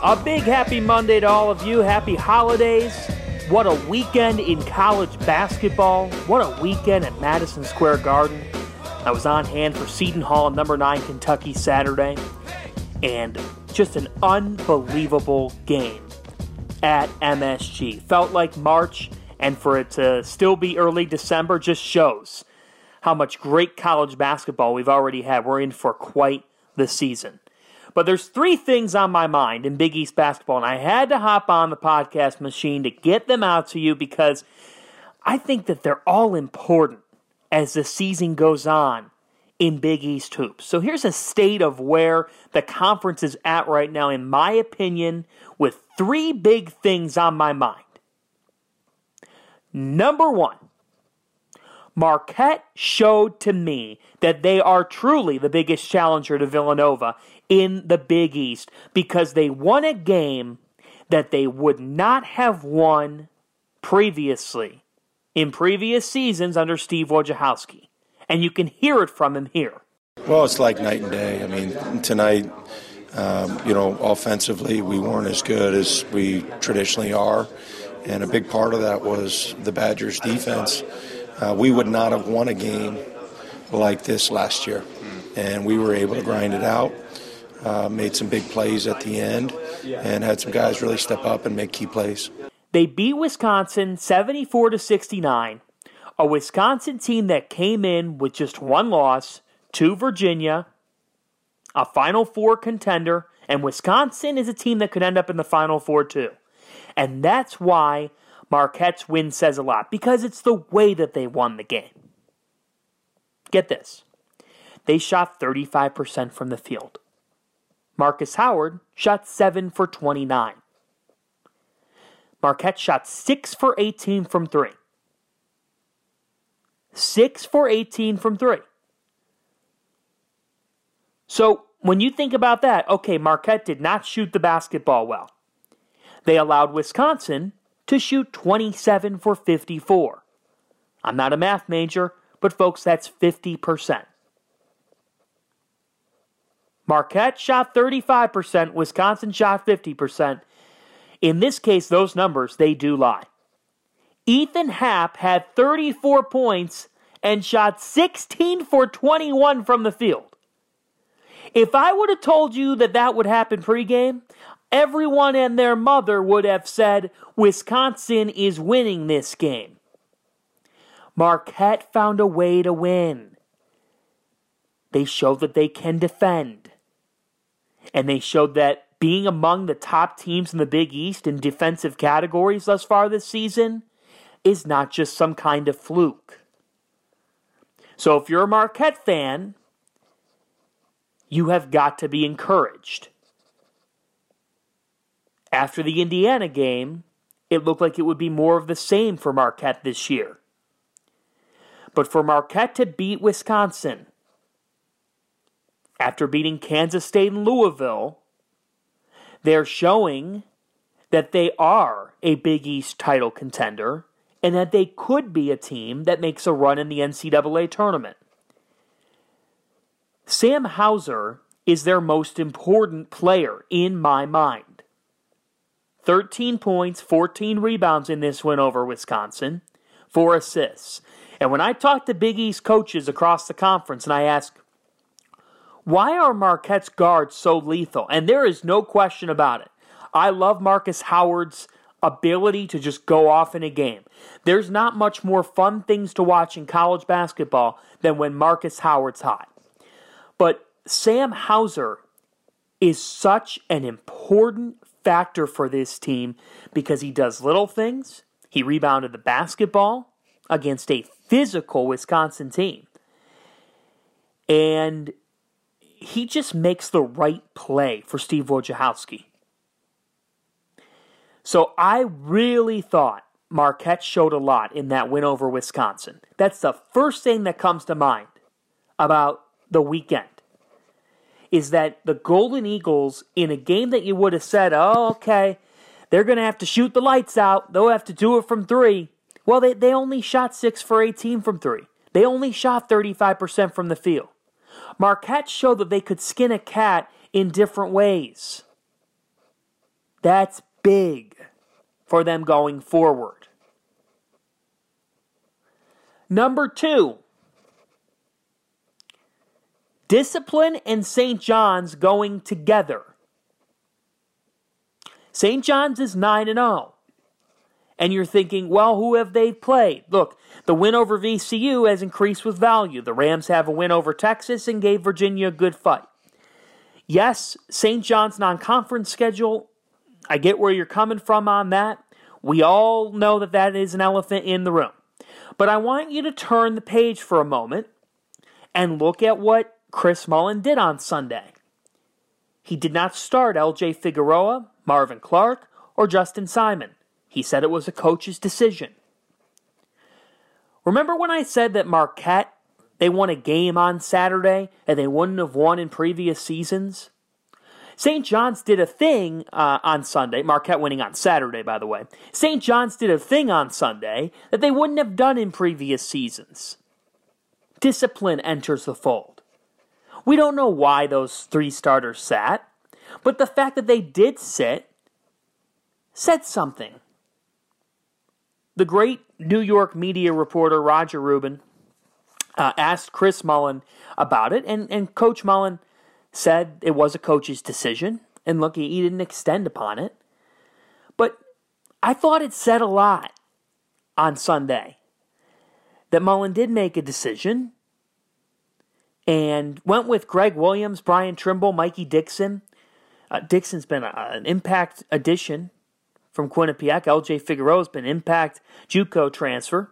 A big happy Monday to all of you. Happy holidays. What a weekend in college basketball. What a weekend at Madison Square Garden. I was on hand for Seton Hall, number 9 Kentucky Saturday. And just an unbelievable game at MSG. Felt like March, and for it to still be early December just shows how much great college basketball we've already had. We're in for quite the season. But there's three things on my mind in Big East basketball, and I had to hop on the podcast machine to get them out to you because I think that they're all important as the season goes on in Big East hoops. So here's a state of where the conference is at right now, in my opinion, with three big things on my mind. Number one, Marquette showed to me that they are truly the biggest challenger to Villanova in the Big East because they won a game that they would not have won previously in previous seasons under Steve Wojciechowski. And you can hear it from him here. Well, it's like night and day. I mean, tonight, um, you know, offensively, we weren't as good as we traditionally are. And a big part of that was the Badgers' defense. Uh, we would not have won a game like this last year. And we were able to grind it out, uh, made some big plays at the end, and had some guys really step up and make key plays. They beat Wisconsin 74 to 69, a Wisconsin team that came in with just one loss to Virginia, a Final Four contender, and Wisconsin is a team that could end up in the Final Four too. And that's why Marquette's win says a lot because it's the way that they won the game. Get this they shot 35% from the field. Markus Howard shot 7 for 29. Marquette shot 6 for 18 from 3. 6 for 18 from 3. So, when you think about that, okay, Marquette did not shoot the basketball well. They allowed Wisconsin to shoot 27 for 54. I'm not a math major, but folks, that's 50%. Marquette shot 35%, Wisconsin shot 50%. In this case, those numbers, they do lie. Ethan Happ had 34 points and shot 16 for 21 from the field. If I would have told you that that would happen pregame, everyone and their mother would have said Wisconsin is winning this game. Marquette found a way to win. They showed that they can defend. And they showed that being among the top teams in the Big East in defensive categories thus far this season is not just some kind of fluke. So if you're a Marquette fan, you have got to be encouraged. After the Indiana game, it looked like it would be more of the same for Marquette this year. But for Marquette to beat Wisconsin, after beating Kansas State and Louisville, they're showing that they are a Big East title contender and that they could be a team that makes a run in the NCAA tournament. Sam Hauser is their most important player in my mind. 13 points, 14 rebounds in this win over Wisconsin, four assists. And when I talk to Big East coaches across the conference and I ask, why are Marquette's guards so lethal? And there is no question about it. I love Markus Howard's ability to just go off in a game. There's not much more fun things to watch in college basketball than when Markus Howard's hot. But Sam Hauser is such an important factor for this team because he does little things. He rebounded the basketball against a physical Wisconsin team. And he just makes the right play for Steve Wojciechowski. So I really thought Marquette showed a lot in that win over Wisconsin. That's the first thing that comes to mind about the weekend is that the Golden Eagles, in a game that you would have said, oh, okay, they're going to have to shoot the lights out, they'll have to do it from three. Well, they, they only shot 6 for 18 from three. They only shot 35% from the field. Marquette showed that they could skin a cat in different ways. That's big for them going forward. Number two, discipline and St. John's going together. St. John's is 9 and 0. And you're thinking, well, who have they played? Look, the win over VCU has increased with value. The Rams have a win over Texas and gave Virginia a good fight. Yes, St. John's non conference schedule, I get where you're coming from on that. We all know that that is an elephant in the room. But I want you to turn the page for a moment and look at what Chris Mullin did on Sunday. He did not start LJ Figueroa, Marvin Clark, or Justin Simon. He said it was a coach's decision. Remember when I said that Marquette, they won a game on Saturday and they wouldn't have won in previous seasons? St. John's did a thing uh, on Sunday, Marquette winning on Saturday, by the way. St. John's did a thing on Sunday that they wouldn't have done in previous seasons. Discipline enters the fold. We don't know why those three starters sat, but the fact that they did sit said something. The great New York media reporter Roger Rubin uh, asked Chris Mullin about it, and, and Coach Mullin said it was a coach's decision. And look, he didn't extend upon it. But I thought it said a lot on Sunday that Mullin did make a decision and went with Greg Williams, Bryan Trimble, Mikey Dixon. Uh, Dixon's been a, an impact addition from Quinnipiac. LJ Figueroa's been impact JUCO transfer.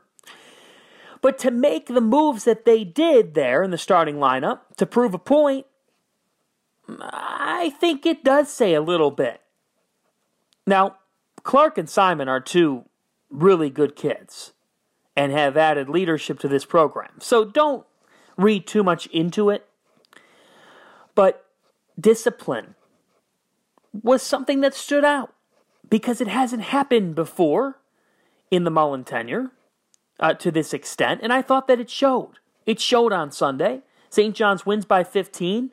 But to make the moves that they did there in the starting lineup to prove a point, I think it does say a little bit. Now, Clark and Simon are two really good kids and have added leadership to this program. So don't read too much into it. But discipline was something that stood out because it hasn't happened before in the Mullin tenure uh, to this extent, and I thought that it showed. It showed on Sunday. St. John's wins by 15.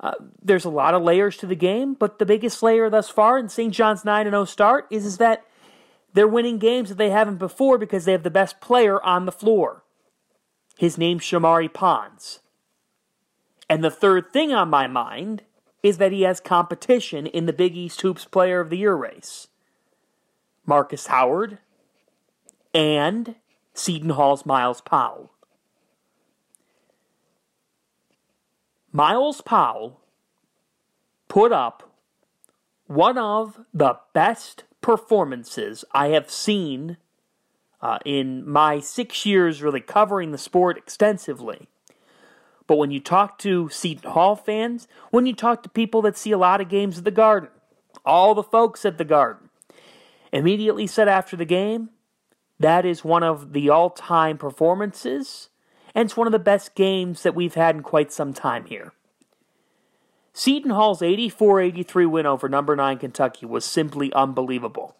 Uh, there's a lot of layers to the game, but the biggest layer thus far in St. John's 9 0 start is, is that they're winning games that they haven't before because they have the best player on the floor. His name's Shamorie Ponds. And the third thing on my mind is that he has competition in the Big East Hoops Player of the Year race. Markus Howard and Seton Hall's Myles Powell. Myles Powell put up one of the best performances I have seen uh, in my six years really covering the sport extensively but when you talk to Seton Hall fans, when you talk to people that see a lot of games at the Garden, all the folks at the Garden, immediately said after the game, that is one of the all time performances, and it's one of the best games that we've had in quite some time here. Seton Hall's 84 83 win over number 9 Kentucky was simply unbelievable.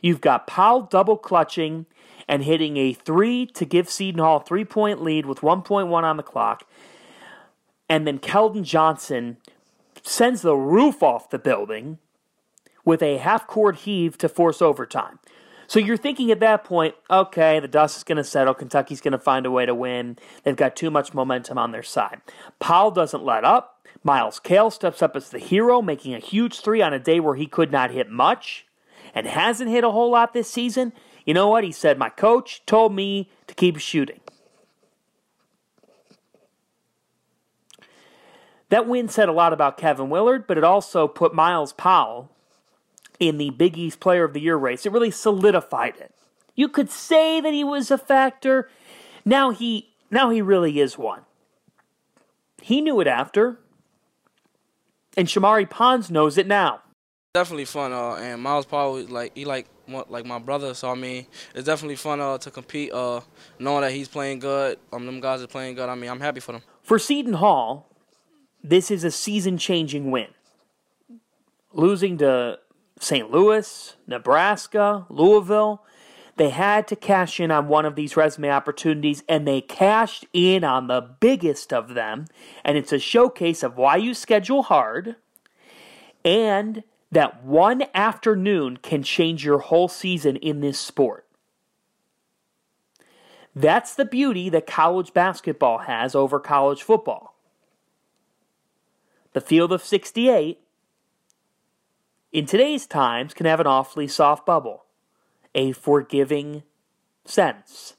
You've got Powell double clutching and hitting a three to give Seton Hall three point lead with 1.1 on the clock. And then Keldon Johnson sends the roof off the building with a half court heave to force overtime. So you're thinking at that point, okay, the dust is going to settle. Kentucky's going to find a way to win. They've got too much momentum on their side. Powell doesn't let up. Myles Cale steps up as the hero, making a huge three on a day where he could not hit much and hasn't hit a whole lot this season. You know what? He said, My coach told me to keep shooting. That win said a lot about Kevin Willard, but it also put Myles Powell in the Big East Player of the Year race. It really solidified it. You could say that he was a factor. Now he now he really is one. He knew it after, and Shamorie Ponds knows it now. Definitely fun, uh, and Myles Powell like he like like my brother. So I mean, it's definitely fun uh, to compete, uh, knowing that he's playing good. Um, them guys are playing good. I mean, I'm happy for them. For Seton Hall, this is a season changing win. Losing to St. Louis, Nebraska, Louisville, they had to cash in on one of these resume opportunities, and they cashed in on the biggest of them. And it's a showcase of why you schedule hard and that one afternoon can change your whole season in this sport. That's the beauty that college basketball has over college football. The field of 68 in today's times can have an awfully soft bubble, a forgiving sense.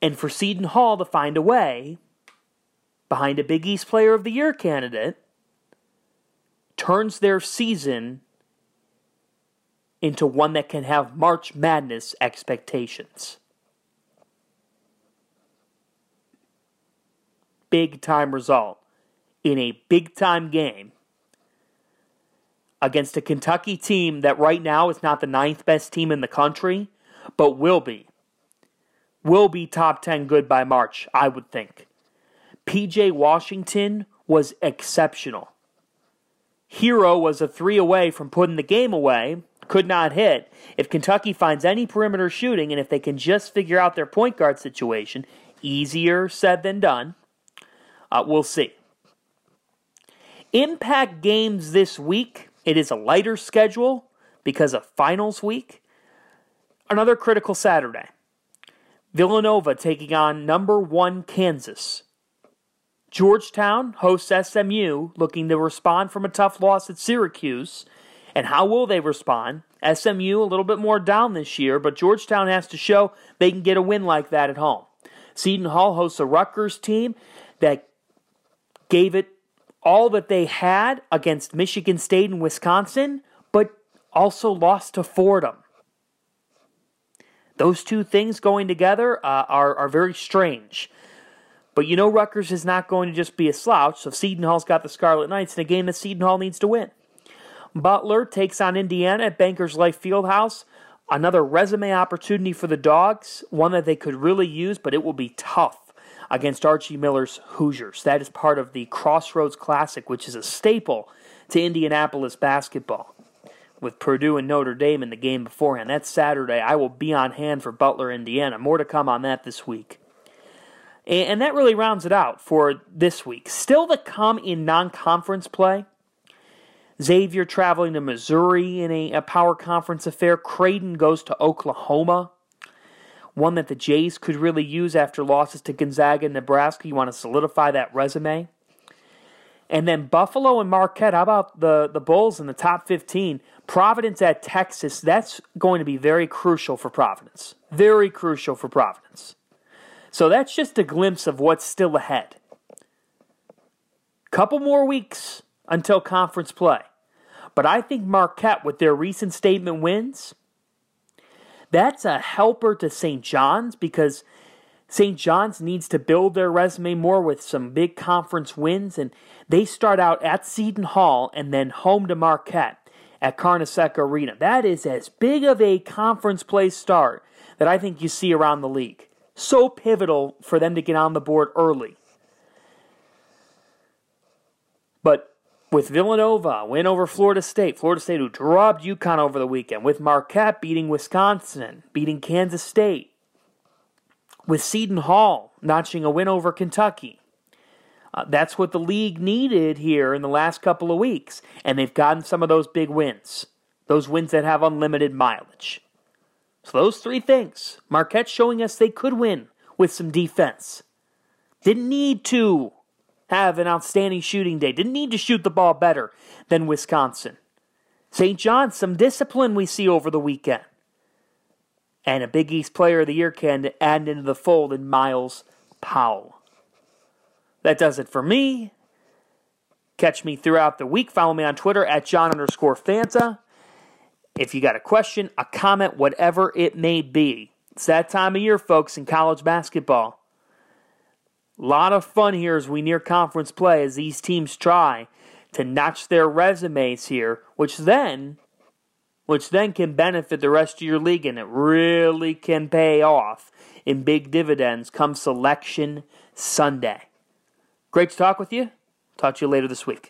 And for Seton Hall to find a way behind a Big East Player of the Year candidate turns their season into one that can have March Madness expectations. Big time result in a big time game against a Kentucky team that right now is not the ninth best team in the country, but will be. Will be top 10 good by March, I would think. PJ Washington was exceptional. Herro was a three away from putting the game away, could not hit. If Kentucky finds any perimeter shooting and if they can just figure out their point guard situation, easier said than done. Uh, we'll see. Impact games this week. It is a lighter schedule because of finals week. Another critical Saturday. Villanova taking on number one Kansas. Georgetown hosts SMU, looking to respond from a tough loss at Syracuse. And how will they respond? SMU a little bit more down this year, but Georgetown has to show they can get a win like that at home. Seton Hall hosts a Rutgers team that gave it all that they had against Michigan State and Wisconsin, but also lost to Fordham. Those two things going together uh, are, are very strange. But you know Rutgers is not going to just be a slouch, so Seton Hall's got the Scarlet Knights in a game that Seton Hall needs to win. Butler takes on Indiana at Bankers Life Fieldhouse. Another resume opportunity for the Dogs, one that they could really use, but it will be tough against Archie Miller's Hoosiers. That is part of the Crossroads Classic, which is a staple to Indianapolis basketball. With Purdue and Notre Dame in the game beforehand. That's Saturday. I will be on hand for Butler, Indiana. More to come on that this week. And that really rounds it out for this week. Still to come in non conference play. Xavier traveling to Missouri in a, a, power conference affair. Creighton goes to Oklahoma. One that the Jays could really use after losses to Gonzaga and Nebraska. You want to solidify that resume. And then Buffalo and Marquette. How about the, the Bulls in the top 15? Providence at Texas. That's going to be very crucial for Providence. Very crucial for Providence. So that's just a glimpse of what's still ahead. Couple more weeks until conference play. But I think Marquette, with their recent statement wins, that's a helper to St. John's because St. John's needs to build their resume more with some big conference wins, and they start out at Seton Hall and then home to Marquette at Carnesecca Arena. That is as big of a conference play start that I think you see around the league. So pivotal for them to get on the board early. But with Villanova, win over Florida State. Florida State who dropped UConn over the weekend. With Marquette beating Wisconsin, beating Kansas State. With Seton Hall notching a win over Kentucky. Uh, that's what the league needed here in the last couple of weeks. And they've gotten some of those big wins. Those wins that have unlimited mileage. So those three things. Marquette showing us they could win with some defense. Didn't need to have an outstanding shooting day. Didn't need to shoot the ball better than Wisconsin. St. John's, some discipline we see over the weekend. And a Big East Player of the Year can add into the fold in Myles Powell. That does it for me. Catch me throughout the week. Follow me on Twitter at John underscore Fanta. If you got a question, a comment, whatever it may be. It's that time of year, folks, in college basketball. A lot of fun here as we near conference play as these teams try to notch their resumes here, which then which then can benefit the rest of your league and it really can pay off in big dividends come selection Sunday. Great to talk with you. Talk to you later this week.